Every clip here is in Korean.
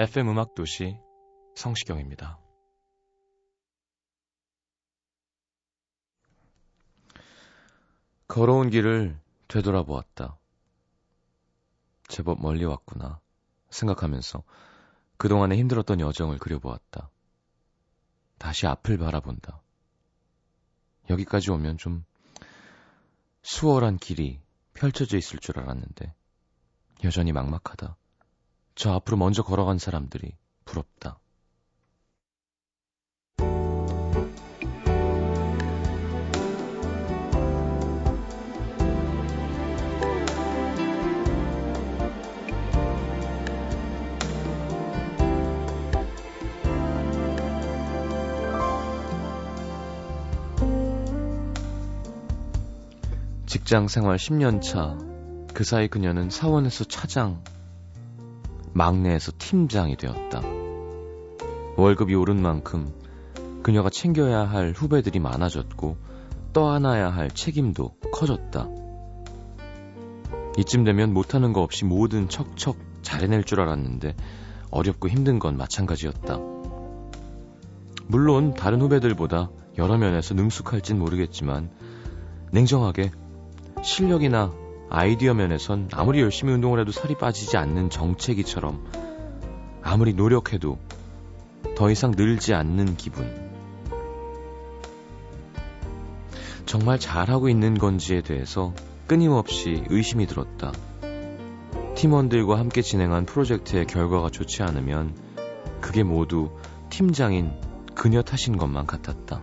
FM 음악 도시 성시경입니다. 걸어온 길을 되돌아보았다. 제법 멀리 왔구나 생각하면서 그동안의 힘들었던 여정을 그려보았다. 다시 앞을 바라본다. 여기까지 오면 좀 수월한 길이 펼쳐져 있을 줄 알았는데 여전히 막막하다. 저 앞으로 먼저 걸어간 사람들이 부럽다. 직장 생활 10년 차. 그 사이 그녀는 사원에서 차장, 막내에서 팀장이 되었다. 월급이 오른 만큼 그녀가 챙겨야 할 후배들이 많아졌고 떠안아야 할 책임도 커졌다. 이쯤 되면 못하는 거 없이 뭐든 척척 잘해낼 줄 알았는데 어렵고 힘든 건 마찬가지였다. 물론 다른 후배들보다 여러 면에서 능숙할진 모르겠지만 냉정하게 실력이나 아이디어 면에선 아무리 열심히 운동을 해도 살이 빠지지 않는 정체기처럼 아무리 노력해도 더 이상 늘지 않는 기분. 정말 잘하고 있는 건지에 대해서 끊임없이 의심이 들었다. 팀원들과 함께 진행한 프로젝트의 결과가 좋지 않으면 그게 모두 팀장인 그녀 탓인 것만 같았다.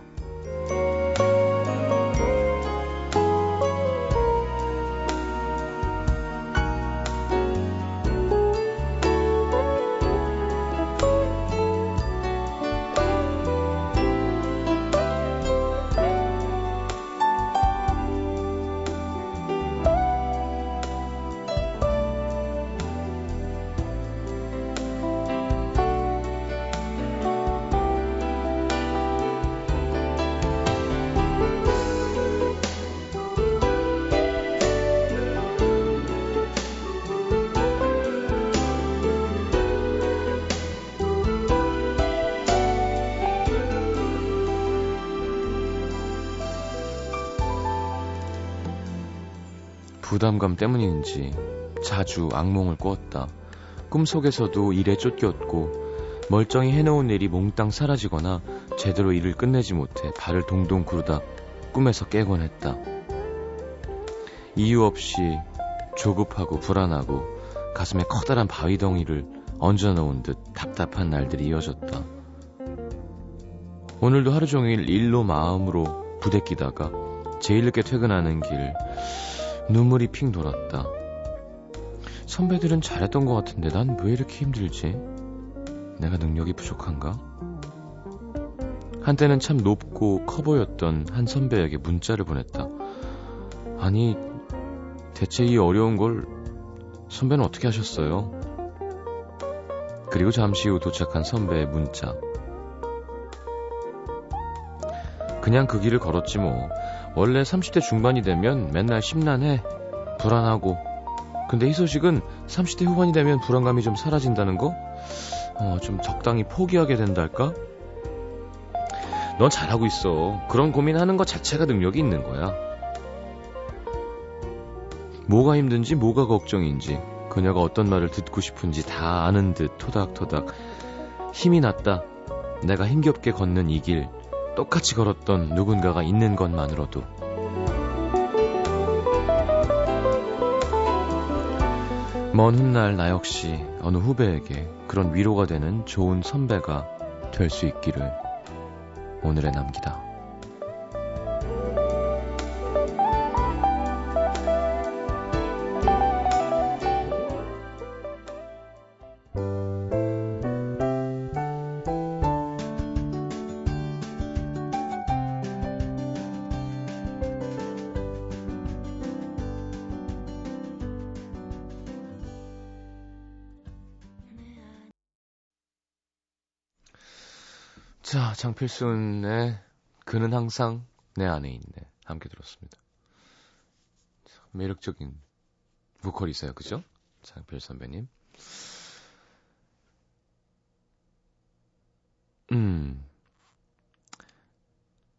부담감 때문인지 자주 악몽을 꾸었다. 꿈속에서도 일에 쫓겼고 멀쩡히 해놓은 일이 몽땅 사라지거나 제대로 일을 끝내지 못해 발을 동동 구르다 꿈에서 깨곤 했다. 이유 없이 조급하고 불안하고 가슴에 커다란 바위덩이를 얹어놓은 듯 답답한 날들이 이어졌다. 오늘도 하루 종일 일로 마음으로 부대끼다가 제일 늦게 퇴근하는 길 눈물이 핑 돌았다. 선배들은 잘했던 것 같은데 난 왜 이렇게 힘들지? 내가 능력이 부족한가? 한때는 참 높고 커 보였던 한 선배에게 문자를 보냈다. 아니, 대체 이 어려운 걸 선배는 어떻게 하셨어요? 그리고 잠시 후 도착한 선배의 문자. 그냥 그 길을 걸었지 뭐. 원래 30대 중반이 되면 맨날 심란해, 불안하고. 근데 이 소식은 30대 후반이 되면 불안감이 좀 사라진다는 거? 어, 좀 적당히 포기하게 된달까? 넌 잘하고 있어. 그런 고민하는 것 자체가 능력이 있는 거야. 뭐가 힘든지 뭐가 걱정인지 그녀가 어떤 말을 듣고 싶은지 다 아는 듯 토닥토닥 힘이 났다. 내가 힘겹게 걷는 이 길 똑같이 걸었던 누군가가 있는 것만으로도 먼 훗날 나 역시 어느 후배에게 그런 위로가 되는 좋은 선배가 될 수 있기를 오늘에 남기다. 장필순의 그는 항상 내 안에 있네. 함께 들었습니다. 매력적인 보컬이세요, 그죠? 장필 선배님. 음.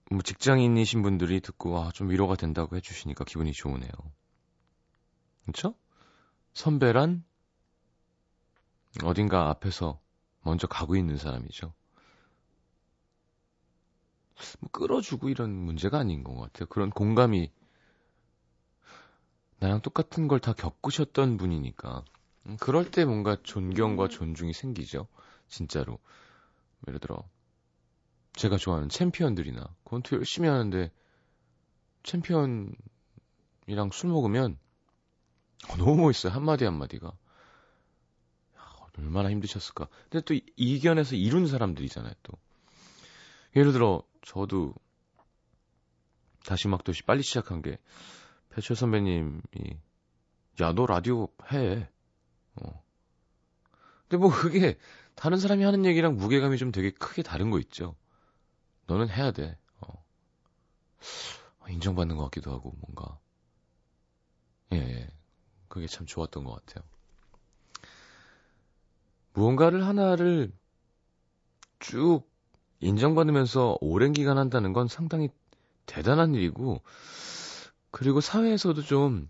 뭐 직장인이신 분들이 듣고 아, 좀 위로가 된다고 해주시니까 기분이 좋으네요. 그렇죠? 선배란 어딘가 앞에서 먼저 가고 있는 사람이죠. 뭐 끌어주고 이런 문제가 아닌 것 같아요. 그런 공감이 나랑 똑같은 걸 다 겪으셨던 분이니까 음, 그럴 때 뭔가 존경과 음. 존중이 생기죠. 진짜로 예를 들어 제가 좋아하는 챔피언들이나 권투 열심히 하는데 챔피언이랑 술 먹으면 어, 너무 멋있어요. 한마디 한마디가. 얼마나 힘드셨을까. 근데 또 이견에서 이룬 사람들이잖아요, 또. 예를 들어, 저도 다시 막 도시 빨리 시작한 게 배철 선배님이 야 너 라디오 해. 어. 근데 뭐 그게 다른 사람이 하는 얘기랑 무게감이 좀 되게 크게 다른 거 있죠. 너는 해야 돼. 어. 인정받는 것 같기도 하고 뭔가 예, 예. 그게 참 좋았던 것 같아요. 무언가를 하나를 쭉 인정받으면서 오랜 기간 한다는 건 상당히 대단한 일이고, 그리고 사회에서도 좀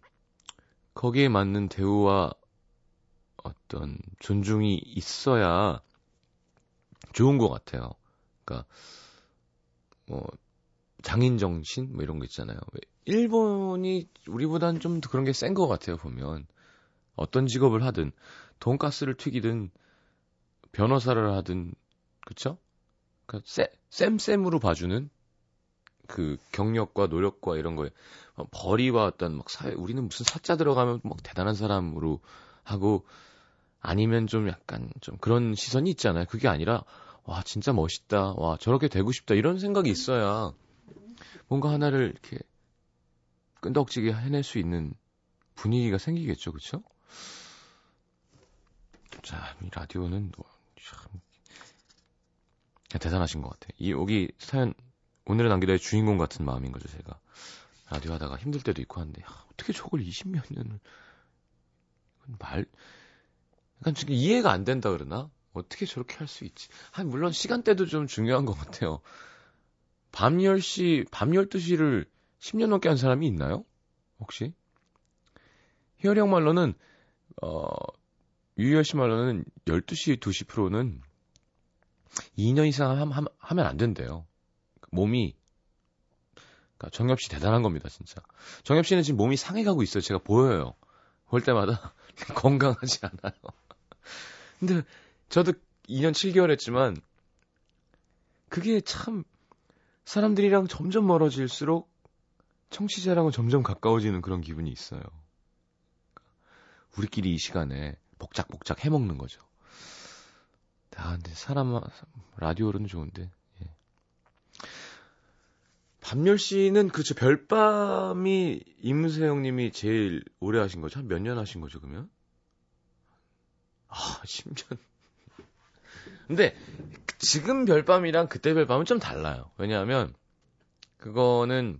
거기에 맞는 대우와 어떤 존중이 있어야 좋은 것 같아요. 그러니까 뭐 장인 정신 뭐 이런 거 있잖아요. 일본이 우리보다는 좀더 그런 게 센 것 같아요. 보면 어떤 직업을 하든 돈가스를 튀기든 변호사를 하든 그쵸? 그러니까 쌤쌤으로 봐주는 그 경력과 노력과 이런 거에 벌이와 어떤 막 사회 우리는 무슨 사자 들어가면 막 대단한 사람으로 하고 아니면 좀 약간 좀 그런 시선이 있잖아요. 그게 아니라 와 진짜 멋있다. 와 저렇게 되고 싶다. 이런 생각이 있어야 뭔가 하나를 이렇게 끈덕지게 해낼 수 있는 분위기가 생기겠죠. 그렇죠? 자, 이 라디오는 참 대단하신 것 같아요. 이 여기 사연 오늘의 남기다의 주인공 같은 마음인 거죠, 제가. 라디오 하다가 힘들 때도 있고 한데 야, 어떻게 저걸 20몇 년을 말 약간 지금 이해가 안 된다 그러나 어떻게 저렇게 할 수 있지? 아, 물론 시간대도 좀 중요한 것 같아요. 밤 10시, 밤 12시를 10년 넘게 한 사람이 있나요? 혹시? 희열이 형 말로는, 어, 유희열 씨 말로는 12시, 2시 프로는 2년 이상 함, 함, 하면 안 된대요. 몸이 그러니까 정엽 씨 대단한 겁니다, 진짜. 정엽 씨는 지금 몸이 상해가고 있어요. 제가 보여요. 볼 때마다 건강하지 않아요. 근데 저도 2년 7개월 했지만 그게 참 사람들이랑 점점 멀어질수록 청취자랑은 점점 가까워지는 그런 기분이 있어요. 우리끼리 이 시간에 복작복작 해먹는 거죠. 아, 근데 사람, 라디오로는 좋은데. 예. 밤열 씨는 그저 별밤이 임세영 님이 제일 오래 하신 거죠? 한몇년 하신 거죠, 그러면? 아, 10년. 근데 지금 별밤이랑 그때 별밤은 좀 달라요. 왜냐하면 그거는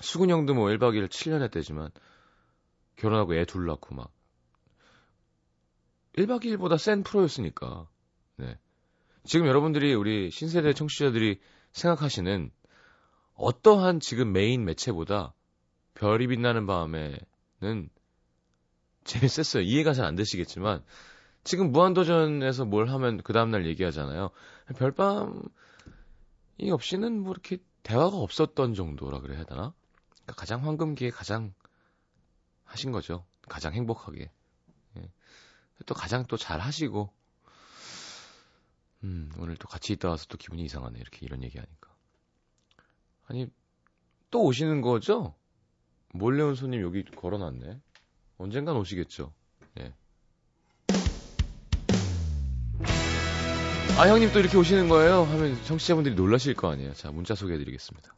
수근 형도 뭐 1박 2일 7년 했대지만 결혼하고 애 둘 낳고 막 1박 2일보다 센 프로였으니까 네. 지금 여러분들이 우리 신세대 청취자들이 생각하시는 어떠한 지금 메인 매체보다 별이 빛나는 밤에는 재밌었어요. 이해가 잘 안 되시겠지만 지금 무한도전에서 뭘 하면 그 다음날 얘기하잖아요. 별밤이 없이는 뭐 이렇게 대화가 없었던 정도라 그래야 되나? 그러니까 가장 황금기에 가장 하신 거죠. 가장 행복하게. 예. 또 가장 또 잘 하시고, 음, 오늘 또 같이 있다 와서 또 기분이 이상하네. 이렇게 이런 얘기 하니까. 아니, 또 오시는 거죠? 몰래 온 손님 여기 걸어놨네. 언젠간 오시겠죠. 예. 아, 형님 또 이렇게 오시는 거예요? 하면 청취자분들이 놀라실 거 아니에요. 자, 문자 소개해드리겠습니다.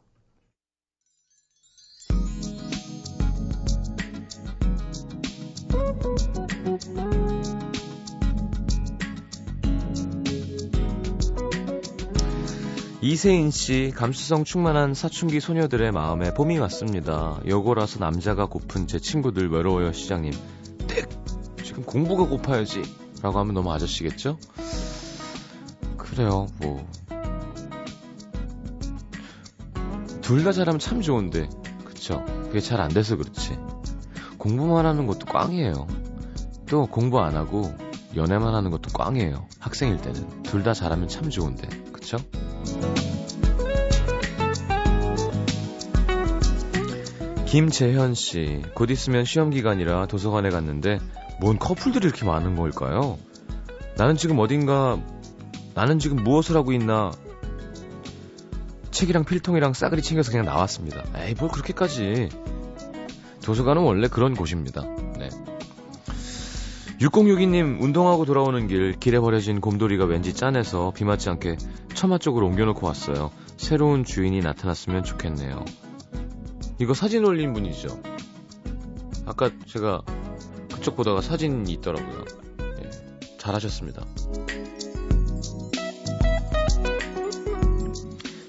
이세인 씨, 감수성 충만한 사춘기 소녀들의 마음에 봄이 왔습니다. 여고라서 남자가 고픈 제 친구들 외로워요, 시장님. 땡! 지금 공부가 고파야지. 라고 하면 너무 아저씨겠죠? 그래요, 뭐. 둘 다 잘하면 참 좋은데, 그쵸? 그게 잘 안 돼서 그렇지. 공부만 하는 것도 꽝이에요. 또 공부 안 하고 연애만 하는 것도 꽝이에요. 학생일 때는. 둘 다 잘하면 참 좋은데, 그쵸? 김재현 씨, 곧 있으면 시험 기간이라 도서관에 갔는데 뭔 커플들이 이렇게 많은 걸까요? 나는 지금 어딘가 나는 지금 무엇을 하고 있나 책이랑 필통이랑 싸그리 챙겨서 그냥 나왔습니다. 에이 뭘 그렇게까지 도서관은 원래 그런 곳입니다. 네. 6062님 운동하고 돌아오는 길 길에 버려진 곰돌이가 왠지 짠해서 비 맞지 않게 처마 쪽으로 옮겨놓고 왔어요. 새로운 주인이 나타났으면 좋겠네요. 이거 사진 올린 분이죠. 아까 제가 그쪽 보다가 사진이 있더라고요. 예, 잘하셨습니다.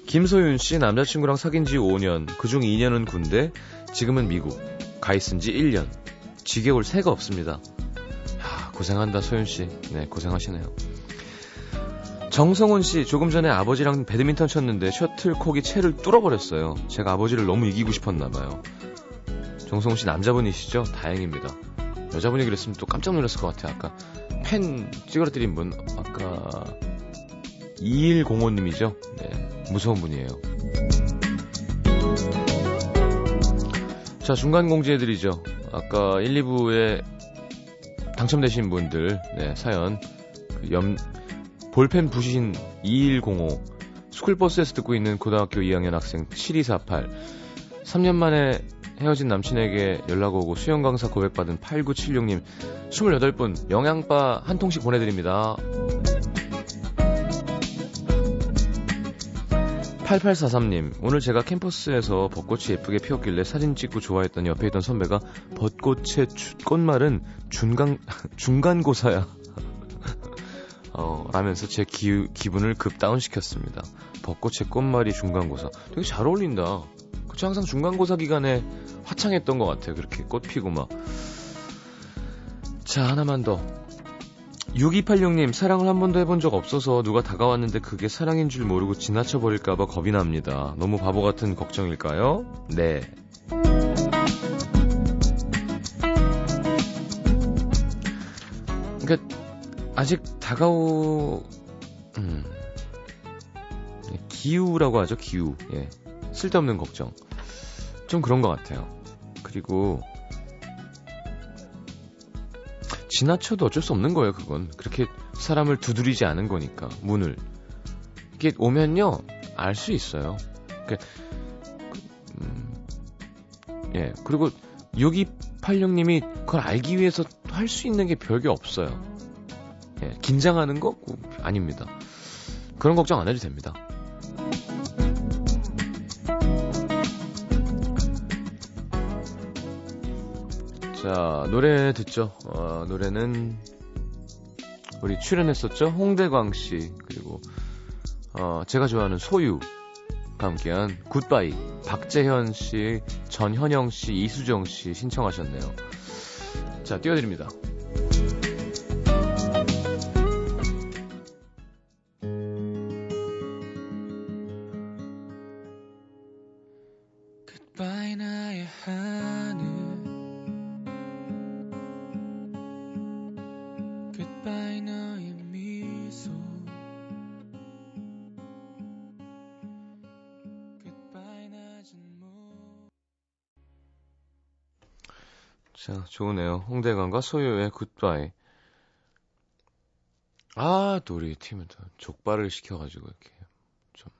김소윤 씨 남자친구랑 사귄 지 5년, 그중 2년은 군대, 지금은 미국, 가 있은 지 1년. 지겨울 새가 없습니다. 하, 고생한다, 소윤 씨. 네, 고생하시네요. 정성훈 씨, 조금 전에 아버지랑 배드민턴 쳤는데 셔틀콕이 채를 뚫어버렸어요. 제가 아버지를 너무 이기고 싶었나 봐요. 정성훈 씨 남자분이시죠? 다행입니다. 여자분이 그랬으면 또 깜짝 놀랐을 것 같아요. 아까 펜 찌그러뜨린 분, 아까 2105님이죠? 네, 무서운 분이에요. 자, 중간 공지해드리죠. 아까 1, 2부에 당첨되신 분들, 네, 사연, 그 염, 볼펜 부신 2105 스쿨버스에서 듣고 있는 고등학교 2학년 학생 7248 3년 만에 헤어진 남친에게 연락 오고 수영 강사 고백받은 8976님 28분 영양바 한 통씩 보내드립니다. 8843님, 오늘 제가 캠퍼스에서 벚꽃이 예쁘게 피었길래 사진 찍고 좋아했더니 옆에 있던 선배가 벚꽃의 꽃말은 중간, 중간고사야. 어, 라면서 제 기, 기분을 급 다운시켰습니다. 벚꽃의 꽃말이 중간고사. 되게 잘 어울린다. 그쵸, 항상 중간고사 기간에 화창했던 것 같아요. 그렇게 꽃 피고 막. 자, 하나만 더. 6286님, 사랑을 한 번도 해본 적 없어서 누가 다가왔는데 그게 사랑인 줄 모르고 지나쳐버릴까봐 겁이 납니다. 너무 바보 같은 걱정일까요? 네. 그니까, 아직 다가오, 음, 기우라고 하죠, 기우. 예. 쓸데없는 걱정. 좀 그런 것 같아요. 그리고, 지나쳐도 어쩔 수 없는 거예요, 그건. 그렇게 사람을 두드리지 않은 거니까, 문을. 이게 오면요, 알 수 있어요. 그, 음, 예. 그리고 6286님이 그걸 알기 위해서 할 수 있는 게 별게 없어요. 예. 긴장하는 거? 아닙니다. 그런 걱정 안 해도 됩니다. 자, 노래 듣죠. 어, 노래는 우리 출연했었죠. 홍대광 씨 그리고 어, 제가 좋아하는 소유가 함께한 굿바이 박재현 씨, 전현영 씨, 이수정 씨 신청하셨네요. 자, 띄워드립니다. 좋으네요. 홍대관과 소유의 굿바이. 아, 또 우리 팀은 또 족발을 시켜가지고 이렇게 좀,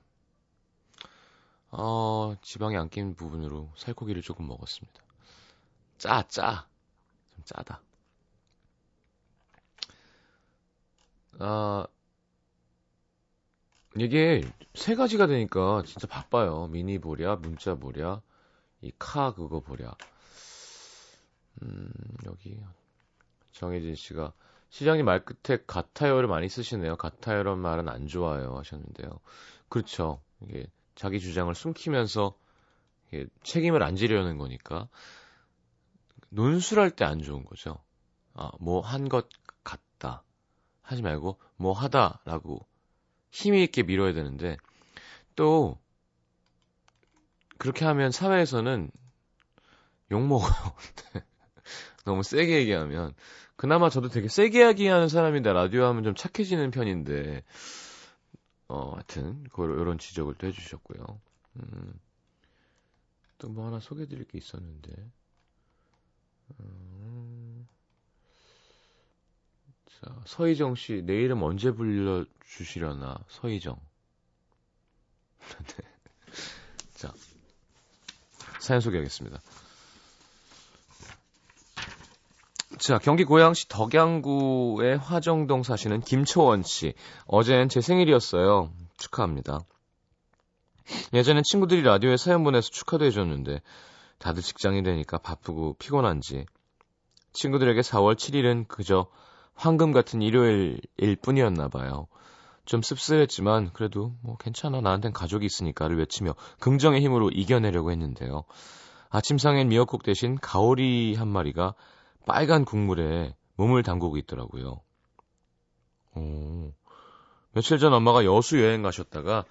어, 지방이 안 낀 부분으로 살코기를 조금 먹었습니다. 짜, 짜. 좀 짜다. 아, 이게 세 가지가 되니까 진짜 바빠요. 미니 보랴, 문자 보랴, 이 카 그거 보랴. 음, 여기 정혜진 씨가 시장님 말끝에 같아요를 많이 쓰시네요. 같아요란 말은 안 좋아요 하셨는데요. 그렇죠. 이게 자기 주장을 숨기면서 이게 책임을 안 지려는 거니까 논술할 때 안 좋은 거죠. 아, 뭐 한 것 같다. 하지 말고 뭐 하다라고 힘이 있게 밀어야 되는데 또 그렇게 하면 사회에서는 욕 먹어요. 너무 세게 얘기하면 그나마 저도 되게 세게 얘기하는 사람인데 라디오 하면 좀 착해지는 편인데 어 하여튼 그런 지적을 또 해주셨고요. 음, 또 뭐 하나 소개해드릴 게 있었는데 음, 자 서희정 씨 내일은 언제 불러 주시려나 서희정 네. 자 사연 소개하겠습니다. 자, 경기 고양시 덕양구의 화정동 사시는 김초원 씨. 어젠 제 생일이었어요. 축하합니다. 예전엔 친구들이 라디오에 사연 보내서 축하도 해줬는데 다들 직장이 되니까 바쁘고 피곤한지 친구들에게 4월 7일은 그저 황금 같은 일요일일 뿐이었나 봐요. 좀 씁쓸했지만 그래도 뭐 괜찮아 나한텐 가족이 있으니까를 외치며 긍정의 힘으로 이겨내려고 했는데요. 아침상엔 미역국 대신 가오리 한 마리가 빨간 국물에 몸을 담그고 있더라고요. 오. 며칠 전 엄마가 여수 여행 가셨다가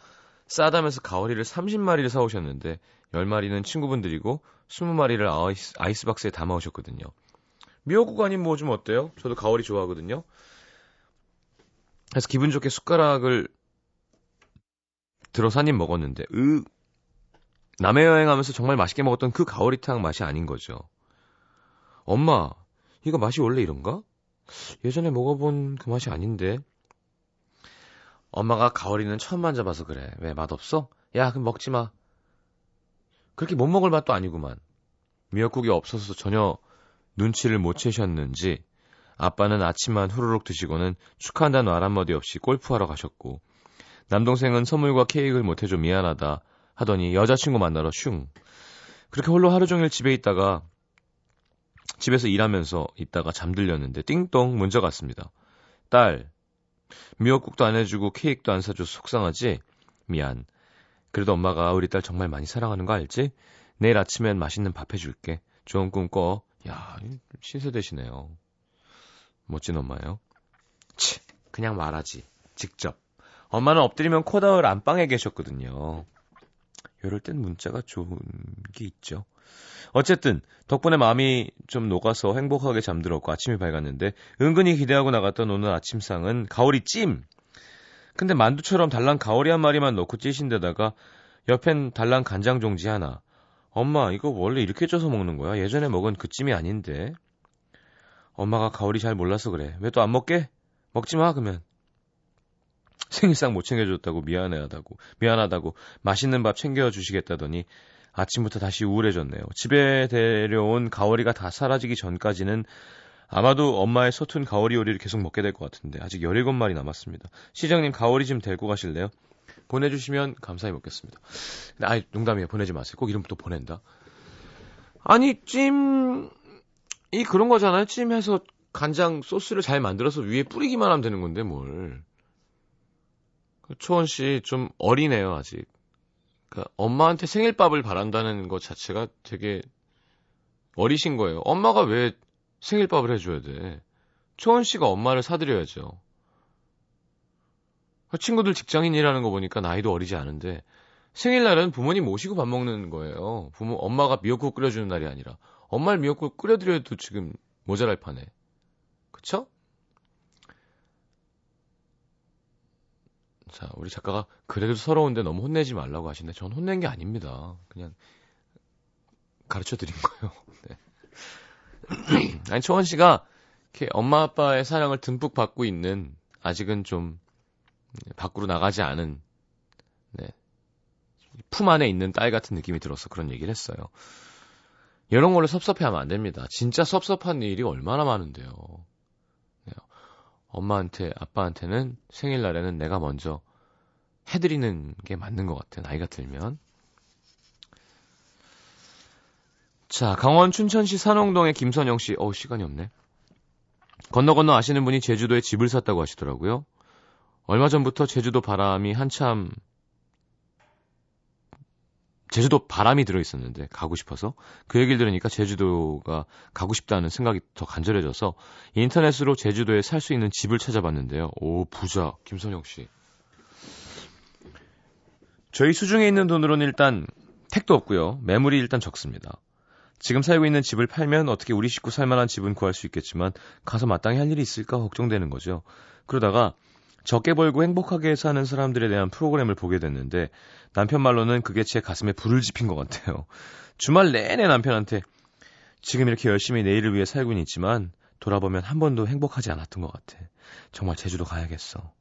싸다면서 가오리를 30마리를 사오셨는데 10마리는 친구분들이고 20마리를 아이스, 아이스박스에 담아오셨거든요. 미역국 아닌 뭐 좀 어때요? 저도 가오리 좋아하거든요. 그래서 기분 좋게 숟가락을 들어서 한입 먹었는데, 으, 남해 여행하면서 정말 맛있게 먹었던 그 가오리탕 맛이 아닌 거죠. 엄마, 이거 맛이 원래 이런가? 예전에 먹어본 그 맛이 아닌데. 엄마가 가오리는 처음 만져봐서 그래. 왜 맛없어? 야, 그럼 먹지 마. 그렇게 못 먹을 맛도 아니구만. 미역국이 없어서 전혀 눈치를 못 채셨는지 아빠는 아침만 후루룩 드시고는 축하한다는 말 한마디 없이 골프하러 가셨고 남동생은 선물과 케이크를 못 해줘 미안하다 하더니 여자친구 만나러 슝. 그렇게 홀로 하루 종일 집에 있다가 집에서 일하면서 있다가 잠들렸는데 띵동 문자가 왔습니다. 딸, 미역국도 안 해주고 케이크도 안 사줘서 속상하지? 미안. 그래도 엄마가 우리 딸 정말 많이 사랑하는 거 알지? 내일 아침엔 맛있는 밥 해줄게. 좋은 꿈 꿔. 야, 신세대시네요. 멋진 엄마예요. 치, 그냥 말하지. 직접. 엄마는 엎드리면 코다울 안방에 계셨거든요. 이럴 땐 문자가 좋은 게 있죠. 어쨌든 덕분에 마음이 좀 녹아서 행복하게 잠들었고 아침이 밝았는데 은근히 기대하고 나갔던 오늘 아침상은 가오리 찜. 근데 만두처럼 달랑 가오리 한 마리만 넣고 찌신 데다가 옆엔 달랑 간장 종지 하나. 엄마 이거 원래 이렇게 쪄서 먹는 거야? 예전에 먹은 그 찜이 아닌데. 엄마가 가오리 잘 몰라서 그래. 왜 또 안 먹게? 먹지 마 그러면. 생일상 못 챙겨줬다고 미안해하다고 미안하다고 맛있는 밥 챙겨주시겠다더니 아침부터 다시 우울해졌네요. 집에 데려온 가오리가 다 사라지기 전까지는 아마도 엄마의 서툰 가오리 요리를 계속 먹게 될 것 같은데 아직 17마리 남았습니다. 시장님 가오리 좀 데리고 가실래요? 보내주시면 감사히 먹겠습니다. 아이 농담이에요. 보내지 마세요. 꼭 이름 또 보낸다. 아니 찜이 그런 거잖아요. 찜해서 간장 소스를 잘 만들어서 위에 뿌리기만 하면 되는 건데 뭘. 초원 씨 좀 어리네요 아직. 그러니까 엄마한테 생일밥을 바란다는 것 자체가 되게 어리신 거예요. 엄마가 왜 생일밥을 해줘야 돼? 초원 씨가 엄마를 사드려야죠. 친구들 직장인이라는 거 보니까 나이도 어리지 않은데 생일날은 부모님 모시고 밥 먹는 거예요. 부모 엄마가 미역국 끓여주는 날이 아니라 엄마를 미역국 끓여드려도 지금 모자랄 판에 그쵸? 자, 우리 작가가 그래도 서러운데 너무 혼내지 말라고 하시는데 전 혼낸 게 아닙니다. 그냥 가르쳐 드린 거예요. 네. 아니, 초원 씨가 이렇게 엄마 아빠의 사랑을 듬뿍 받고 있는 아직은 좀 밖으로 나가지 않은 네. 품 안에 있는 딸 같은 느낌이 들어서 그런 얘기를 했어요. 이런 걸로 섭섭해하면 안 됩니다. 진짜 섭섭한 일이 얼마나 많은데요. 네. 엄마한테, 아빠한테는 생일날에는 내가 먼저 해드리는 게 맞는 것 같아요. 나이가 들면. 자, 강원 춘천시 산홍동의 김선영 씨. 어우, 시간이 없네. 건너 건너 아시는 분이 제주도에 집을 샀다고 하시더라고요. 얼마 전부터 제주도 바람이 한참 제주도 바람이 들어 있었는데 가고 싶어서 그 얘기를 들으니까 제주도가 가고 싶다는 생각이 더 간절해져서 인터넷으로 제주도에 살 수 있는 집을 찾아봤는데요. 오 부자 김선영 씨. 저희 수중에 있는 돈으로는 일단 택도 없고요. 매물이 일단 적습니다. 지금 살고 있는 집을 팔면 어떻게 우리 식구 살만한 집은 구할 수 있겠지만 가서 마땅히 할 일이 있을까 걱정되는 거죠. 그러다가 적게 벌고 행복하게 사는 사람들에 대한 프로그램을 보게 됐는데 남편 말로는 그게 제 가슴에 불을 지핀 것 같아요. 주말 내내 남편한테 지금 이렇게 열심히 내일을 위해 살고는 있지만 돌아보면 한 번도 행복하지 않았던 것 같아. 정말 제주도 가야겠어.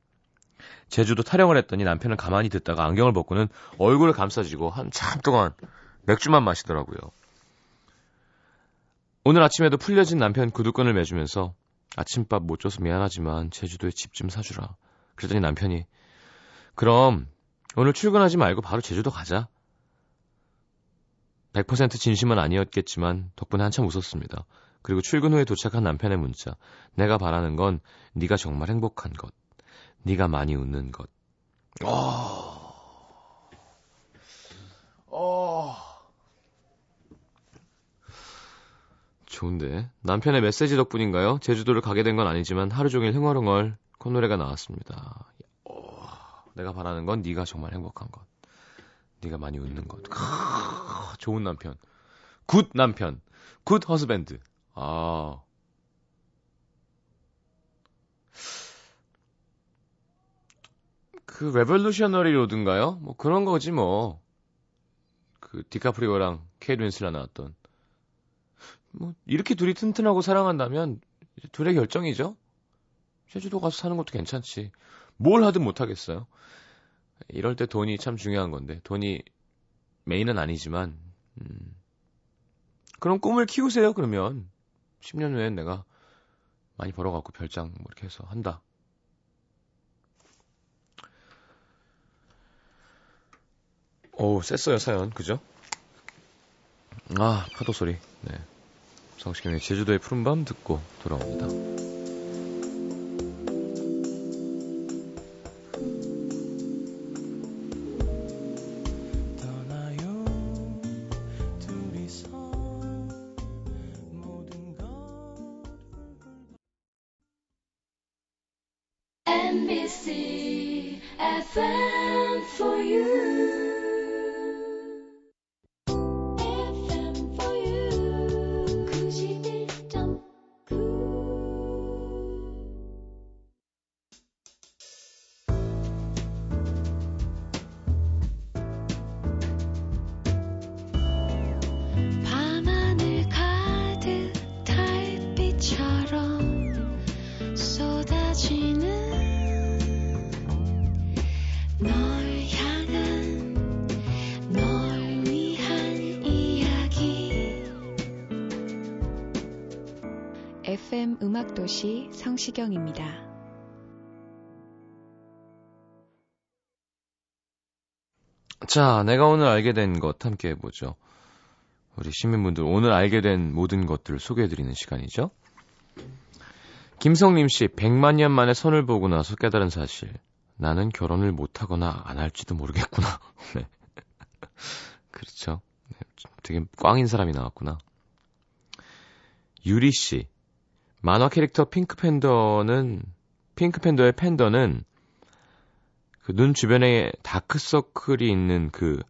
제주도 타령을 했더니 남편은 가만히 듣다가 안경을 벗고는 얼굴을 감싸지고 한참 동안 맥주만 마시더라고요. 오늘 아침에도 풀려진 남편 구두끈을 매주면서 아침밥 못 줘서 미안하지만 제주도에 집 좀 사주라. 그랬더니 남편이 그럼 오늘 출근하지 말고 바로 제주도 가자. 100% 진심은 아니었겠지만 덕분에 한참 웃었습니다. 그리고 출근 후에 도착한 남편의 문자. 내가 바라는 건 네가 정말 행복한 것. 네가 많이 웃는 것. 어. 어. 좋은데. 남편의 메시지 덕분인가요? 제주도를 가게 된 건 아니지만 하루 종일 흥얼흥얼 콧노래가 나왔습니다. 어, 내가 바라는 건 네가 정말 행복한 것. 네가 많이 웃는 것. 크, 좋은 남편. Good 남편. Good husband. 아. 그 Revolutionary Road인가요? 뭐 그런 거지 뭐. 그 디카프리오랑 케이트 윈슬렛 나왔던. 뭐 이렇게 둘이 튼튼하고 사랑한다면 둘의 결정이죠. 제주도 가서 사는 것도 괜찮지. 뭘 하든 못하겠어요. 이럴 때 돈이 참 중요한 건데, 돈이 메인은 아니지만, 음, 그럼 꿈을 키우세요, 그러면. 10년 후엔 내가 많이 벌어갖고 별장 뭐 이렇게 해서 한다. 오, 셌어요, 사연. 그죠? 아, 파도 소리. 네. 성시경의 제주도의 푸른밤 듣고 돌아옵니다. FM 음악도시 성시경입니다. 자, 내가 오늘 알게 된 것 함께 해보죠. 우리 시민분들 오늘 알게 된 모든 것들을 소개해드리는 시간이죠. 김성림 씨, 100만 년 만에 선을 보고 나서 깨달은 사실. 나는 결혼을 못하거나 안 할지도 모르겠구나. 네. 그렇죠. 네, 되게 꽝인 사람이 나왔구나. 유리 씨, 만화 캐릭터 Pink Panther는 Pink Panther의 panther는 그 눈 주변에 다크 서클이 있는 그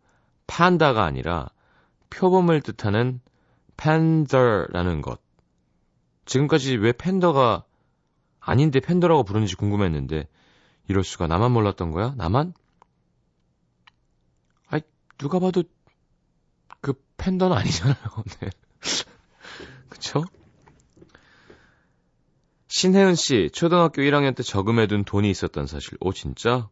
판다가 아니라 표범을 뜻하는 panther라는 것. 지금까지 왜 팬더가 아닌데 팬더라고 부르는지 궁금했는데 이럴 수가 나만 몰랐던 거야? 나만? 아이 누가 봐도 그 팬더는 아니잖아요. 네. 그쵸? 신혜은 씨, 초등학교 1학년 때 저금해둔 돈이 있었던 사실. 오, 진짜?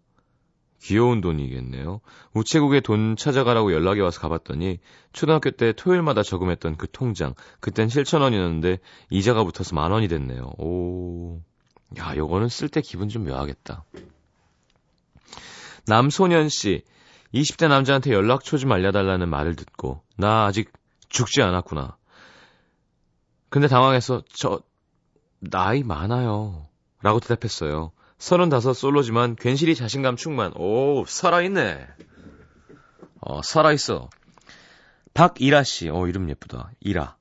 귀여운 돈이겠네요. 우체국에 돈 찾아가라고 연락이 와서 가봤더니 초등학교 때 토요일마다 저금했던 그 통장. 그땐 7천 원이었는데 이자가 붙어서 만 원이 됐네요. 오. 야, 요거는 쓸 때 기분 좀 묘하겠다. 남소년 씨, 20대 남자한테 연락처 좀 알려달라는 말을 듣고 나 아직 죽지 않았구나. 근데 당황해서 저 나이 많아요. 라고 대답했어요. 35 솔로지만 괜시리 자신감 충만. 오, 살아있네. 어, 살아있어. 박이라 씨. 어, 이름 예쁘다. 이라.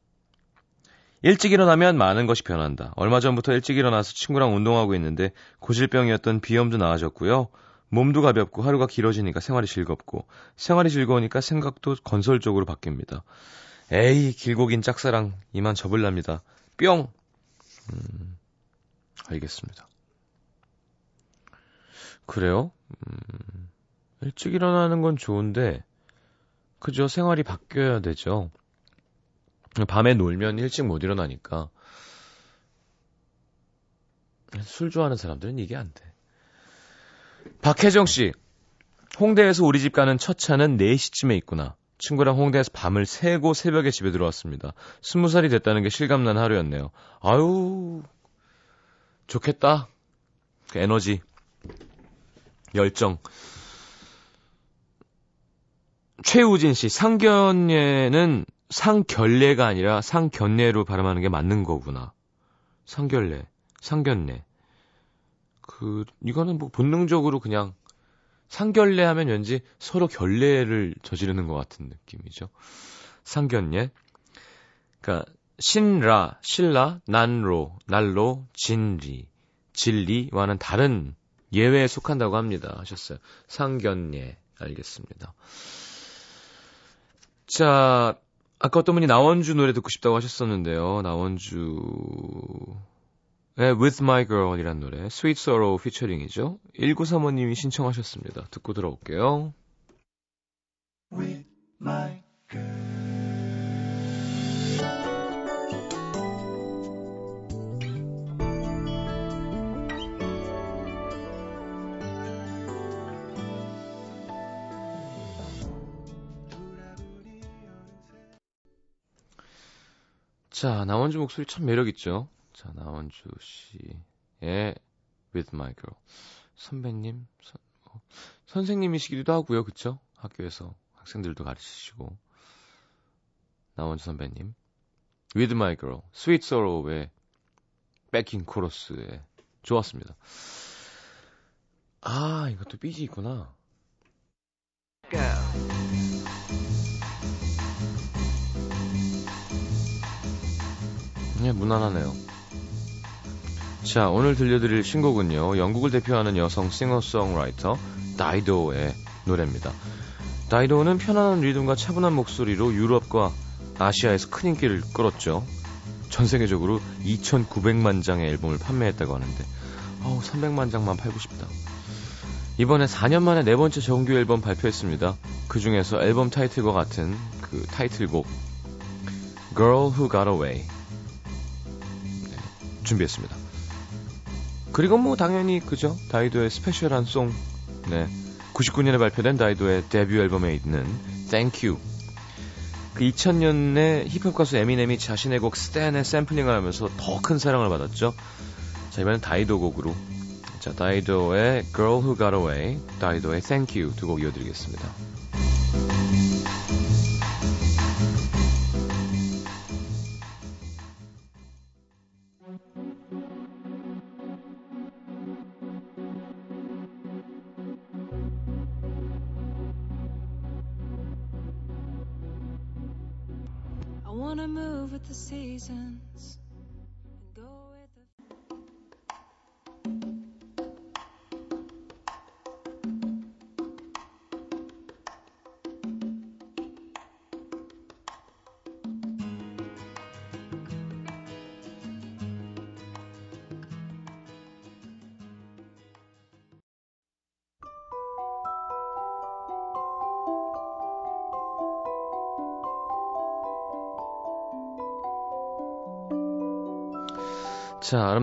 일찍 일어나면 많은 것이 변한다. 얼마 전부터 일찍 일어나서 친구랑 운동하고 있는데 고질병이었던 비염도 나아졌고요. 몸도 가볍고 하루가 길어지니까 생활이 즐겁고 생활이 즐거우니까 생각도 건설적으로 바뀝니다. 에이 길고 긴 짝사랑 이만 접을랍니다. 뿅. 음, 알겠습니다. 그래요? 음, 일찍 일어나는 건 좋은데 그죠 생활이 바뀌어야 되죠. 밤에 놀면 일찍 못 일어나니까 술 좋아하는 사람들은 이게 안 돼. 박혜정 씨, 홍대에서 우리 집 가는 첫 차는 4시쯤에 있구나. 친구랑 홍대에서 밤을 새고 새벽에 집에 들어왔습니다. 스무 살이 됐다는 게 실감난 하루였네요. 아유, 좋겠다. 그 에너지, 열정. 최우진 씨, 상견례는 상결례가 아니라 상견례로 발음하는 게 맞는 거구나. 상결례, 상견례. 그, 이거는 뭐 본능적으로 그냥 상결례 하면 왠지 서로 결례를 저지르는 것 같은 느낌이죠. 상견례. 그니까, 신라, 신라, 난로, 날로, 진리, 진리와는 다른 예외에 속한다고 합니다. 하셨어요. 상견례. 알겠습니다. 자, 아까 어떤 분이 나원주 노래 듣고 싶다고 하셨었는데요. 나원주 네, With My Girl이란 노래, Sweet Sorrow 피처링이죠. 1935님이 신청하셨습니다. 듣고 들어올게요. With my girl. 자, 나원주 목소리 참 매력있죠? 자, 나원주 씨의 With My Girl. 선배님, 선, 어, 선생님이시기도 하고요. 그쵸? 학교에서 학생들도 가르치시고. 나원주 선배님. With My Girl. Sweet Sorrow의 백킹 코러스에 좋았습니다. 아, 이것도 삐지 있구나. 네, 무난하네요. 자, 오늘 들려드릴 신곡은요. 영국을 대표하는 여성 싱어송라이터 다이도의 노래입니다. 다이도는 편안한 리듬과 차분한 목소리로 유럽과 아시아에서 큰 인기를 끌었죠. 전 세계적으로 2,900만 장의 앨범을 판매했다고 하는데, 어우, 300만 장만 팔고 싶다. 이번에 4년 만에 네 번째 정규 앨범 발표했습니다. 그 중에서 앨범 타이틀과 같은 그 타이틀곡, Girl Who Got Away. 네, 준비했습니다. 그리고 뭐 당연히 그죠? 다이도의 스페셜한 송. 네. 99년에 발표된 다이도의 데뷔 앨범에 있는 Thank You. 그 2000년에 힙합 가수 에미넴이 자신의 곡 스탠에 샘플링을 하면서 더 큰 사랑을 받았죠. 자 이번엔 다이도 곡으로. 자 다이도의 Girl Who Got Away 다이도의 Thank You 두 곡 이어드리겠습니다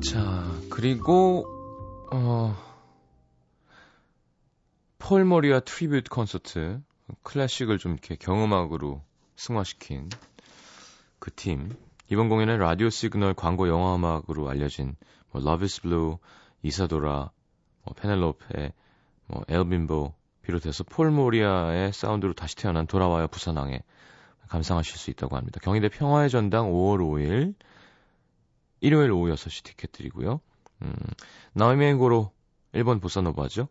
자, 그리고, 어, 폴 모리아 Tribute 콘서트, 클래식을 좀 이렇게 경음악으로 승화시킨 그 팀. 이번 공연은 라디오 시그널 광고 영화 음악으로 알려진 뭐 is Blue, 이사도라, 뭐 페넬로페, 뭐 El Bimbo 비롯해서 폴 모리아의 사운드로 다시 태어난 돌아와요 부산항에 감상하실 수 있다고 합니다. 경희대 평화의 전당 5월 5일 일요일 오후 6시 티켓 드리고요. 음, 나이메고로 일본 보사노바죠.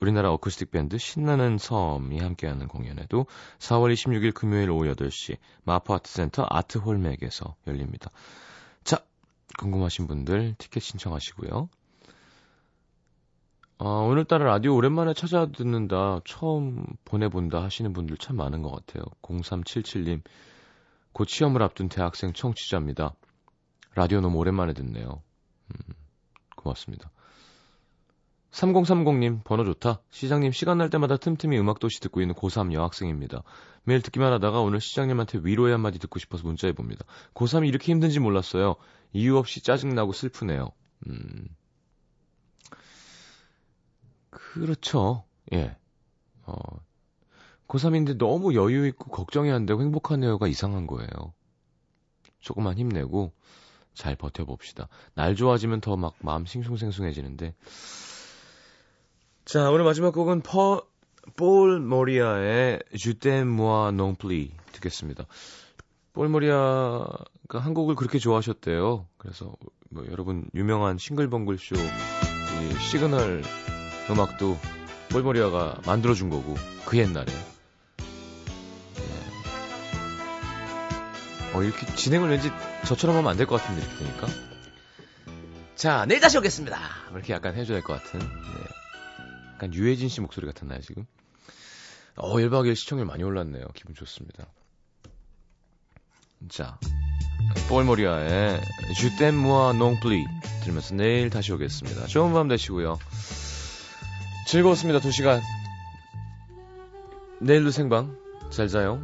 우리나라 어쿠스틱 밴드 신나는 섬이 함께하는 공연에도 4월 26일 금요일 오후 8시 마포 아트센터 아트홀맥에서 열립니다. 자, 궁금하신 분들 티켓 신청하시고요. 아, 오늘따라 라디오 오랜만에 찾아 듣는다, 처음 보내본다 하시는 분들 참 많은 것 같아요. 0377님, 곧 시험을 앞둔 대학생 청취자입니다. 라디오 너무 오랜만에 듣네요. 음, 고맙습니다. 3030님, 번호 좋다. 시장님, 시간 날 때마다 틈틈이 음악도시 듣고 있는 고3 여학생입니다. 매일 듣기만 하다가 오늘 시장님한테 위로의 한마디 듣고 싶어서 문자해봅니다. 고3이 이렇게 힘든지 몰랐어요. 이유 없이 짜증나고 슬프네요. 음. 그렇죠. 예. 어, 고3인데 너무 여유있고 걱정이 안 되고 행복하네요가 이상한 거예요. 조금만 힘내고, 잘 버텨봅시다. 날 좋아지면 더 막 마음 싱숭생숭해지는데. 자, 오늘 마지막 곡은 퍼, 볼 모리아의 주템 모아 농플리 듣겠습니다. 볼 모리아가 한국을 그렇게 좋아하셨대요. 그래서 뭐 여러분 유명한 싱글벙글 쇼 시그널 음악도 볼 모리아가 만들어준 거고 그 옛날에 어, 이렇게 진행을 왠지 저처럼 하면 안 될 것 같은데, 이렇게 되니까. 자, 내일 다시 오겠습니다. 이렇게 약간 해줘야 될 것 같은. 네. 약간 유해진 씨 목소리 같았나요, 지금? 어, 1박 2일 시청률 많이 올랐네요. 기분 좋습니다. 자, 볼모리아의 주템 무아 농플리 들으면서 내일 다시 오겠습니다. 좋은 밤 되시고요. 즐거웠습니다. 2시간. 내일도 생방. 잘 자요.